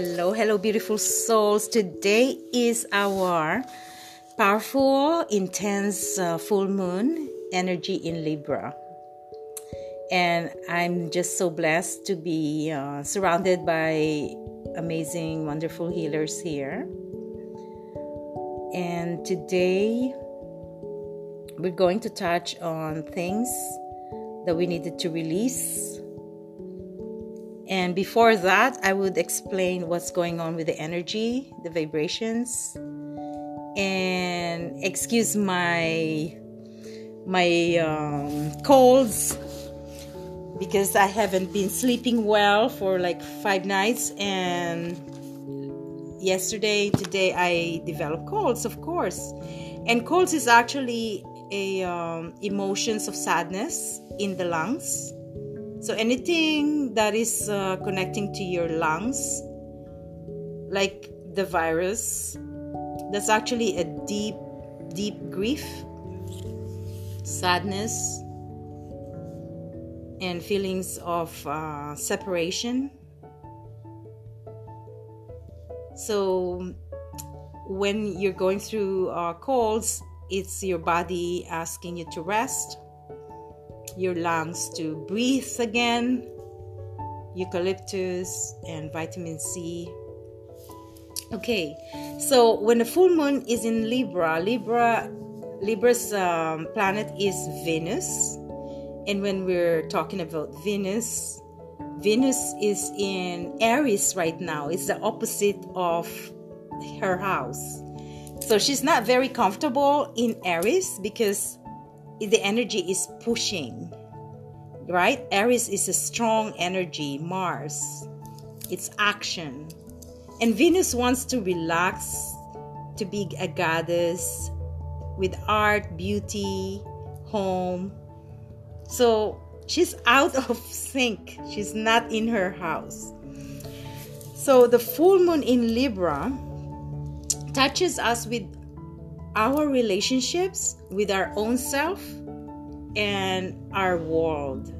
Hello, hello, beautiful souls. Today is our powerful, intense uh, full moon energy in Libra. And I'm just so blessed to be uh, surrounded by amazing, wonderful healers here. And today we're going to touch on things that we needed to release and before that, I would explain what's going on with the energy, the vibrations, and excuse my my um, colds because I haven't been sleeping well for like five nights. And yesterday today I developed colds of course. And colds is actually a um, emotions of sadness in the lungs so anything that is uh, connecting to your lungs, like the virus, that's actually a deep, deep grief, sadness, and feelings of uh, separation. So when you're going through uh, colds, it's your body asking you to rest your lungs to breathe again, eucalyptus and vitamin C. Okay, so when the full moon is in Libra, Libra Libra's um, planet is Venus, and when we're talking about Venus, Venus is in Aries right now. It's the opposite of her house. So she's not very comfortable in Aries because the energy is pushing, right? Aries is a strong energy, Mars, it's action. And Venus wants to relax, to be a goddess with art, beauty, home. So she's out of sync. She's not in her house. So the full moon in Libra touches us with our relationships with our own self and our world,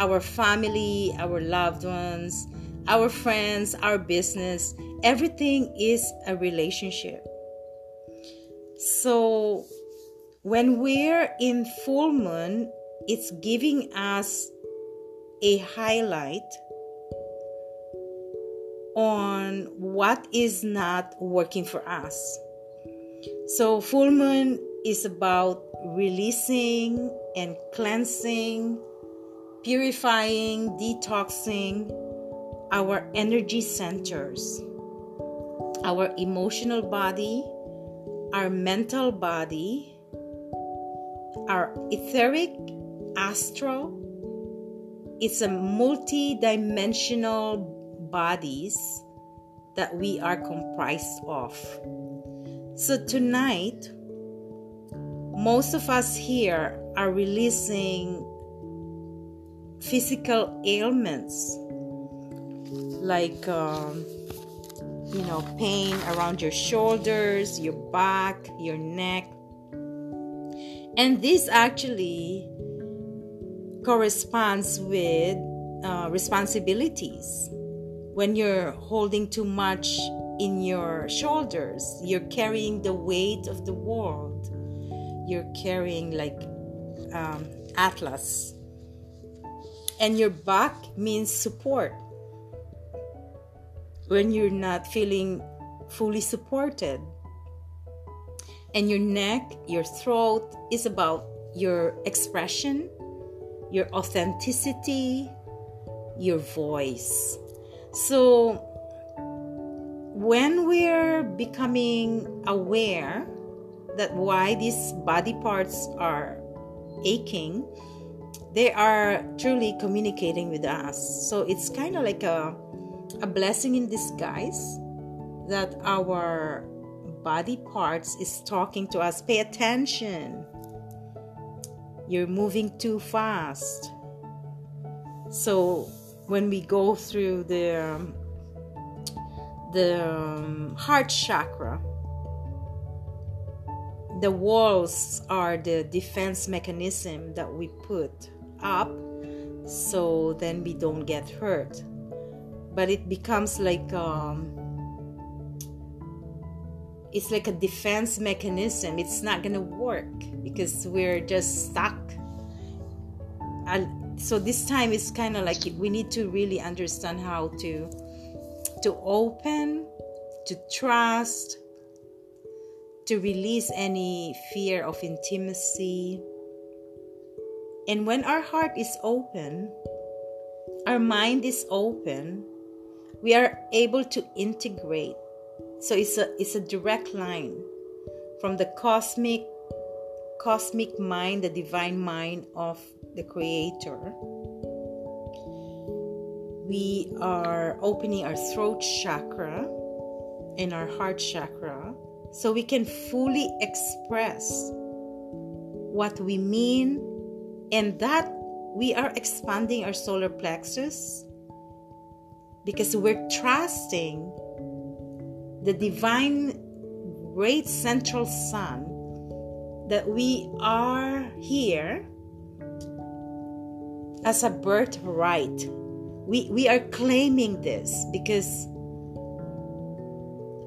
our family, our loved ones, our friends, our business, everything is a relationship. So when we're in full moon, it's giving us a highlight on what is not working for us. So, full moon is about releasing and cleansing, purifying, detoxing our energy centers, our emotional body, our mental body, our etheric, astral. It's a multi dimensional bodies that we are comprised of. So tonight, most of us here are releasing physical ailments like um, you know pain around your shoulders your back your neck. And this actually corresponds with uh, responsibilities. When you're holding too much in your shoulders. You're carrying the weight of the world. You're carrying like um, Atlas. And your back means support. When you're not feeling fully supported. And your neck, your throat is about your expression, your authenticity, your voice. So, when we're becoming aware that why these body parts are aching, they are truly communicating with us. So it's kind of like a, a blessing in disguise that our body parts is talking to us. Pay attention. You're moving too fast. So when we go through the um, the um, heart chakra. The walls are the defense mechanism that we put up so then we don't get hurt. but it becomes like um, it's like a defense mechanism. It's not gonna work because we're just stuck. And so this time it's kind of like we need to really understand how to to open, to trust, to release any fear of intimacy. And when our heart is open, our mind is open, we are able to integrate. So it's a it's a direct line from the cosmic cosmic mind, the divine mind of the creator. We are opening our throat chakra and our heart chakra so we can fully express what we mean and that we are expanding our solar plexus because we're trusting the divine great central sun that we are here as a birthright. We, we are claiming this because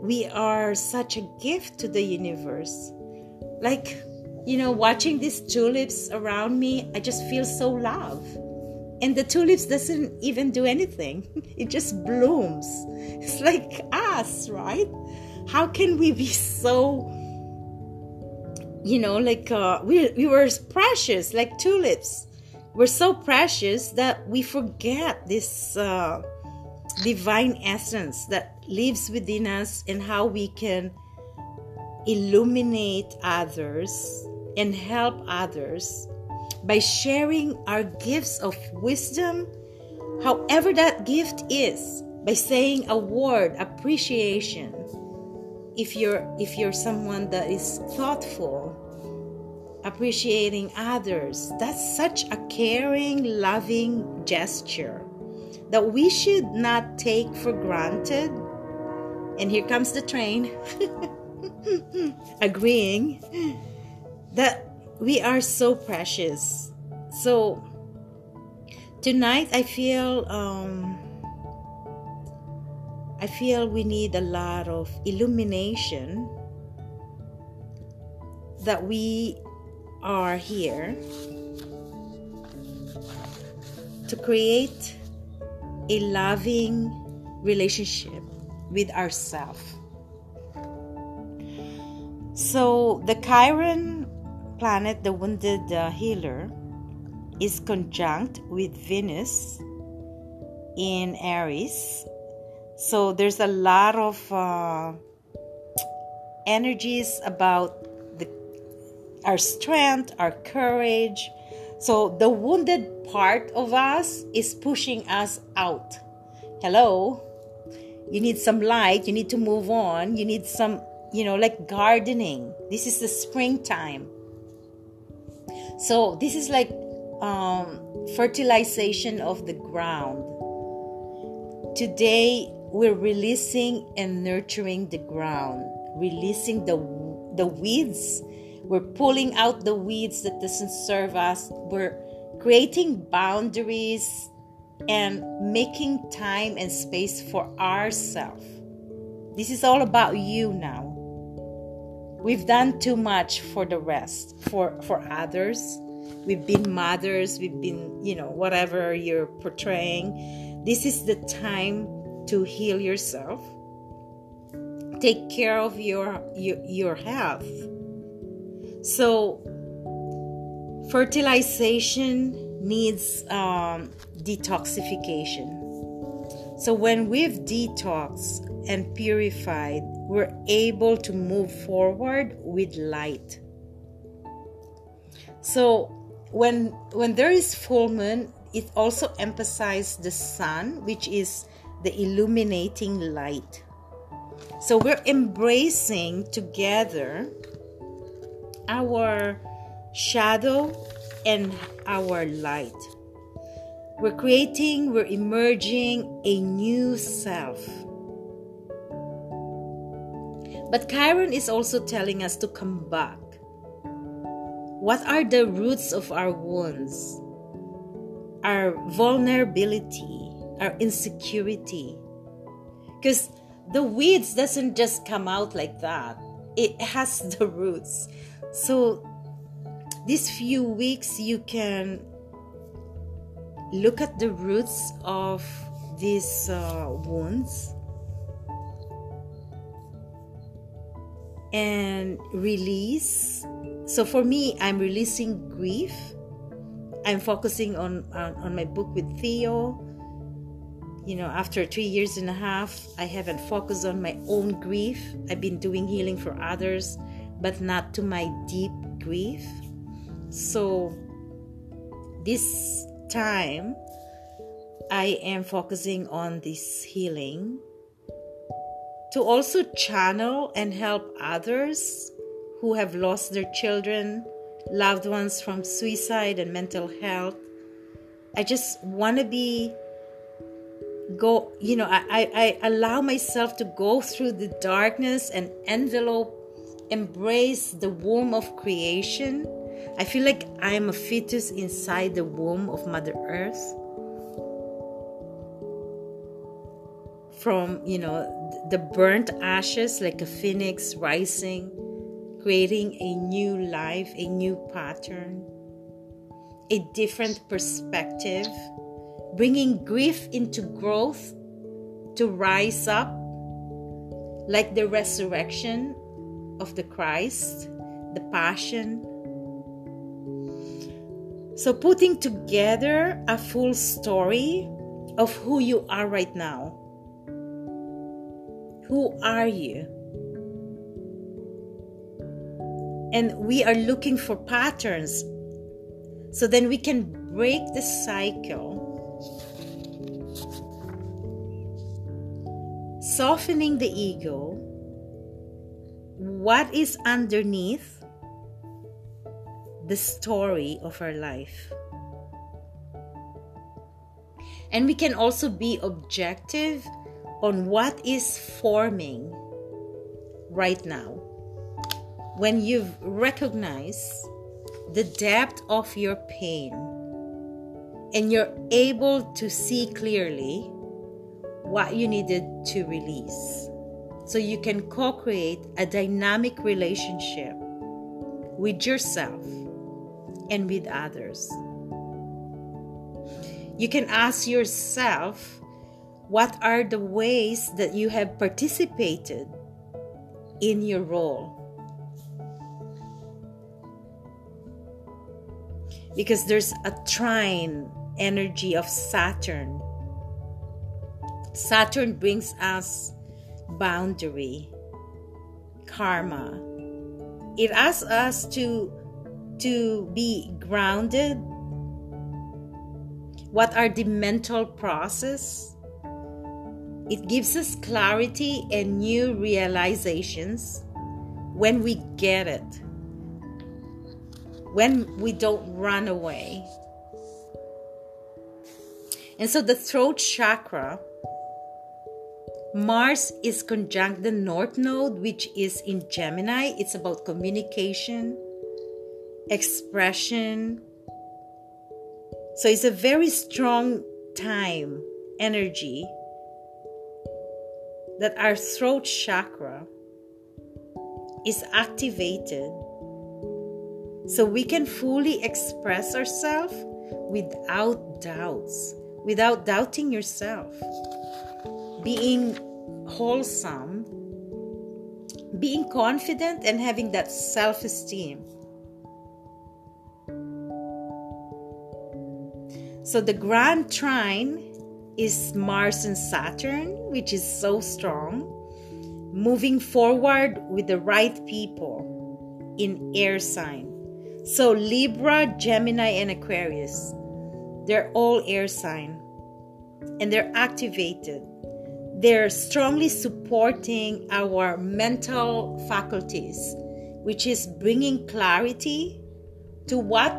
we are such a gift to the universe. Like, you know, watching these tulips around me, I just feel so love. And the tulips doesn't even do anything. It just blooms. It's like us, right? How can we be so you know, like uh, we we were precious, like tulips. We're so precious that we forget this uh, divine essence that lives within us and how we can illuminate others and help others by sharing our gifts of wisdom, however that gift is, by saying a word appreciation. If you're if you're someone that is thoughtful, appreciating others, that's such a caring, loving gesture that we should not take for granted. And here comes the train agreeing that we are so precious. So tonight I feel um, I feel we need a lot of illumination that we are here to create a loving relationship with ourselves. So, the Chiron planet, the wounded uh, healer, is conjunct with Venus in Aries. So, there's a lot of uh, energies about our strength, our courage, so the wounded part of us is pushing us out. Hello? You need some light, you need to move on, you need some, you know, like gardening. This is the springtime. So this is like um, fertilization of the ground. Today we're releasing and nurturing the ground, releasing the the weeds we're pulling out the weeds that doesn't serve us. We're creating boundaries and making time and space for ourselves. This is all about you now. We've done too much for the rest, for for others. We've been mothers, we've been, you know, whatever you're portraying. This is the time to heal yourself. Take care of your your, your health so, fertilization needs um, detoxification. So, when we've detoxed and purified, we're able to move forward with light. So, when when there is full moon, it also emphasizes the sun, which is the illuminating light. So we're embracing together our shadow and our light. We're creating, we're emerging a new self. But Chiron is also telling us to come back. What are the roots of our wounds? Our vulnerability, our insecurity. Because the weeds doesn't just come out like that. It has the roots. So these few weeks you can look at the roots of these uh, wounds and release. So for me, I'm releasing grief. I'm focusing on, on, on my book with Theo. You know, after three years and a half, I haven't focused on my own grief. I've been doing healing for others, but not to my deep grief. So this time, I am focusing on this healing to also channel and help others who have lost their children, loved ones from suicide and mental health. I just want to be go you know I, I, I allow myself to go through the darkness and envelope embrace the womb of creation. I feel like i am a fetus inside the womb of mother earth. From you know the burnt ashes like a phoenix rising creating a new life a new pattern a different perspective bringing grief into growth to rise up like the resurrection of the Christ the passion so putting together a full story of who you are right now who are you? And we are looking for patterns. So then we can break the cycle. Softening the ego. What is underneath the story of our life? And we can also be objective on what is forming right now. When you've recognized the depth of your pain and you're able to see clearly what you needed to release. So you can co create a dynamic relationship with yourself and with others. You can ask yourself what are the ways that you have participated in your role? Because there's a trine energy of Saturn. Saturn brings us boundary, karma. It asks us to to be grounded. What are the mental process? It gives us clarity and new realizations when we get it, when we don't run away. And so the throat chakra, Mars is conjunct the North Node, which is in Gemini. It's about communication, expression. So it's a very strong time, energy that our throat chakra is activated so we can fully express ourselves without doubts, without doubting yourself, being wholesome, being confident, and having that self esteem. So, the Grand Trine is Mars and Saturn, which is so strong, moving forward with the right people in air sign. So Libra, Gemini, and Aquarius, they're all air sign and they're activated. They're strongly supporting our mental faculties, which is bringing clarity to what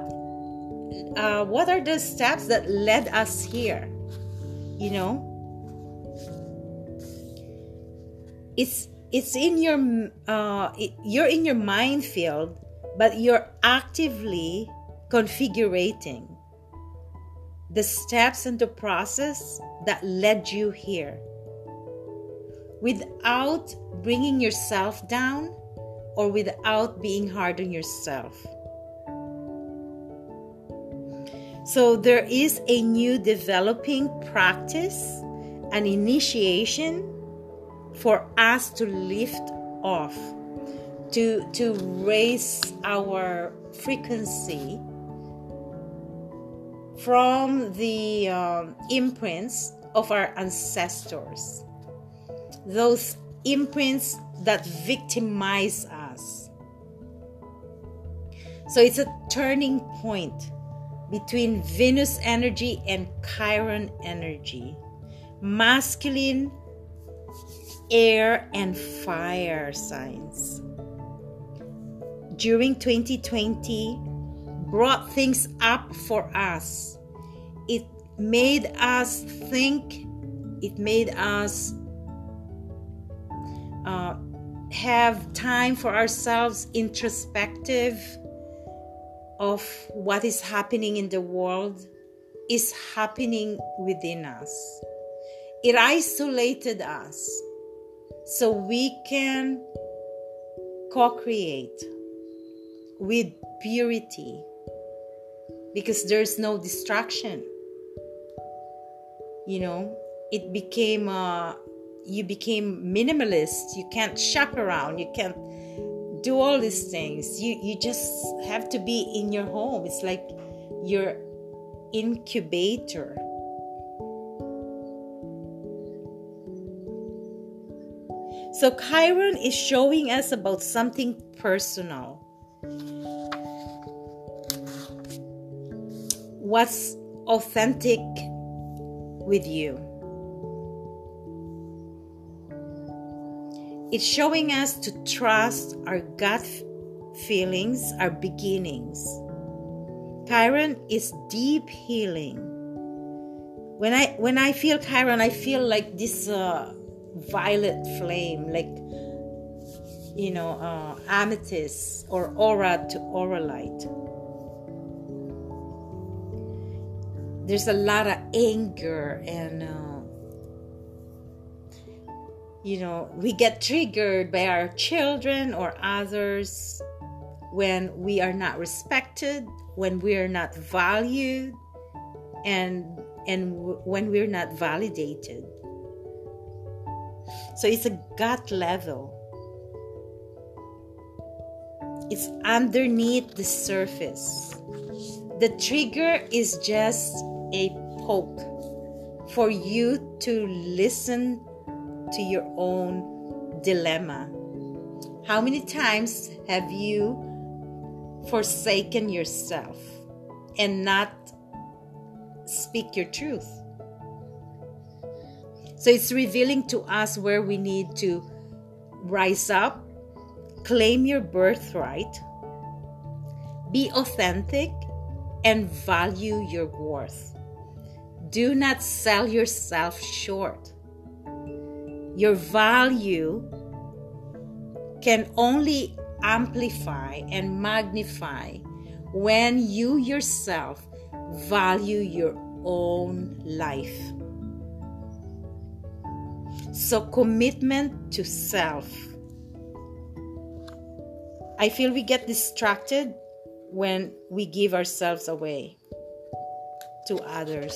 uh, what are the steps that led us here you know? It's it's in your uh, it, you're in your mind field but you're actively configuring the steps and the process that led you here without bringing yourself down or without being hard on yourself. So, there is a new developing practice, an initiation for us to lift off, to, to raise our frequency from the um, imprints of our ancestors, those imprints that victimize us. So it's a turning point between Venus energy and Chiron energy, masculine, air, and fire signs. During 2020, brought things up for us. It made us think, it made us uh, have time for ourselves, introspective of what is happening in the world is happening within us. It isolated us so we can co create with purity because there's no distraction you know it became uh you became minimalist. You can't shop around. You can't do all these things. You you just have to be in your home. It's like your incubator. So chiron is showing us about something personal. What's authentic with you. It's showing us to trust our gut feelings, our beginnings. Chiron is deep healing. When I when I feel Chiron, I feel like this uh, violet flame, like you know, uh, amethyst or aura to aura light. there's a lot of anger and uh, you know we get triggered by our children or others when we are not respected when we are not valued and and when we're not validated. So it's a gut level. It's underneath the surface. The trigger is just a poke for you to listen to your own dilemma. How many times have you forsaken yourself and not speak your truth? So it's revealing to us where we need to rise up, claim your birthright, be authentic, and value your worth. Do not sell yourself short. Your value can only amplify and magnify when you yourself value your own life. So, commitment to self. I feel we get distracted when we give ourselves away to others.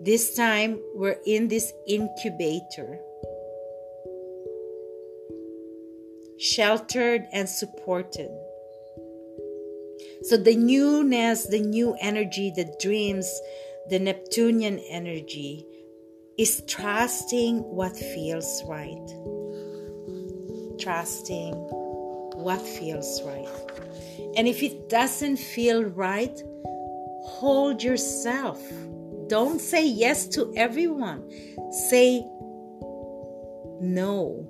This time we're in this incubator, sheltered and supported. So, the newness, the new energy, the dreams, the Neptunian energy is trusting what feels right. Trusting what feels right. And if it doesn't feel right, hold yourself don't say yes to everyone. Say no.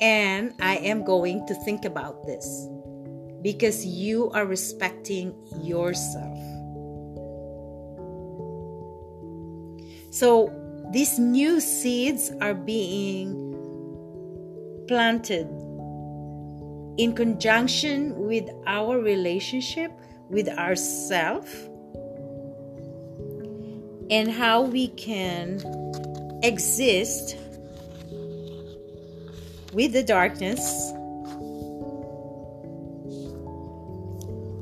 And I am going to think about this because you are respecting yourself. So these new seeds are being planted in conjunction with our relationship with ourself and how we can exist with the darkness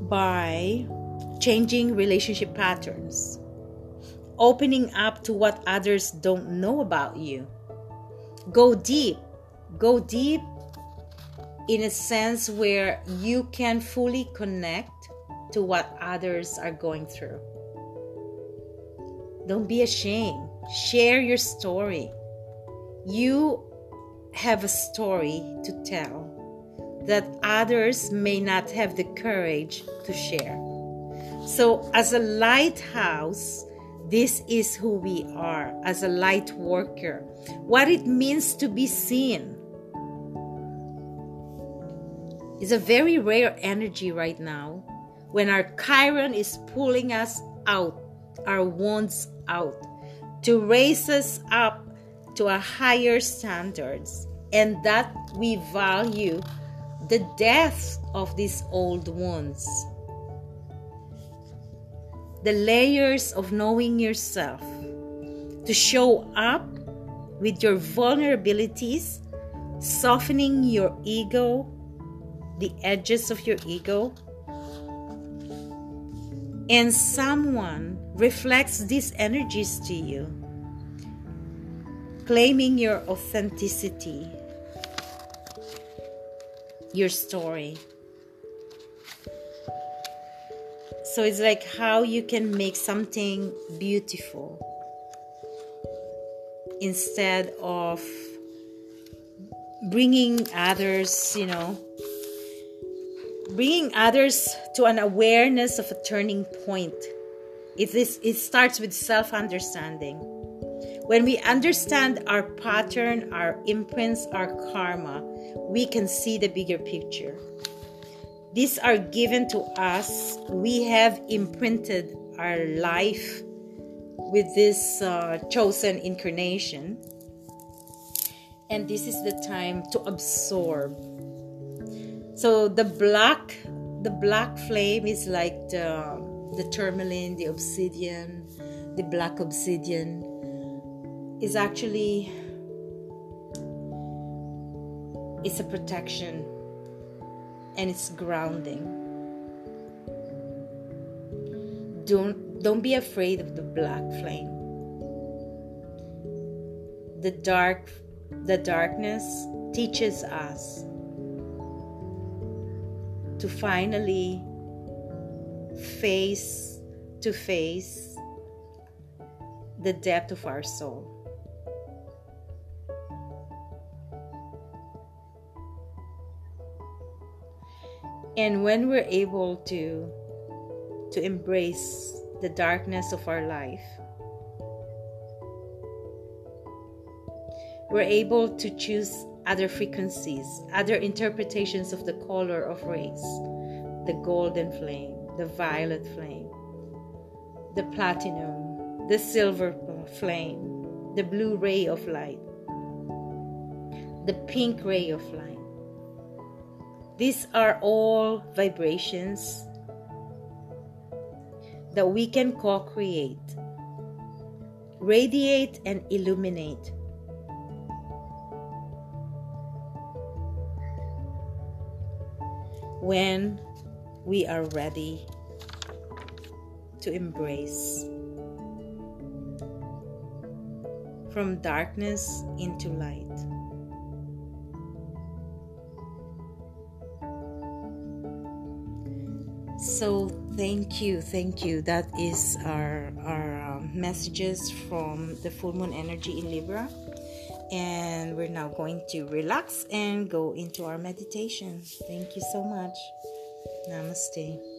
by changing relationship patterns, opening up to what others don't know about you. Go deep. Go deep in a sense where you can fully connect to what others are going through. Don't be ashamed. Share your story. You have a story to tell that others may not have the courage to share. So, as a lighthouse, this is who we are as a light worker. What it means to be seen is a very rare energy right now when our Chiron is pulling us out, our wounds out, to raise us up to a higher standards, and that we value the death of these old wounds. The layers of knowing yourself, to show up with your vulnerabilities, softening your ego, the edges of your ego, and someone reflects these energies to you, claiming your authenticity, your story. So it's like how you can make something beautiful instead of bringing others, you know, bringing others to an awareness of a turning point. It, is, it starts with self understanding. When we understand our pattern, our imprints, our karma, we can see the bigger picture. These are given to us. We have imprinted our life with this uh, chosen incarnation. And this is the time to absorb so the black the black flame is like the the tourmaline the obsidian the black obsidian is actually it's a protection and it's grounding. Don't don't be afraid of the black flame. The dark the darkness teaches us to finally face to face the depth of our soul. And when we're able to to embrace the darkness of our life, we're able to choose other frequencies, other interpretations of the color of rays the golden flame, the violet flame, the platinum, the silver flame, the blue ray of light, the pink ray of light. These are all vibrations that we can co create, radiate, and illuminate when we are ready to embrace from darkness into light. So thank you, thank you. That is our our um, messages from the full moon energy in Libra and we're now going to relax and go into our meditation. Thank you so much. Namaste.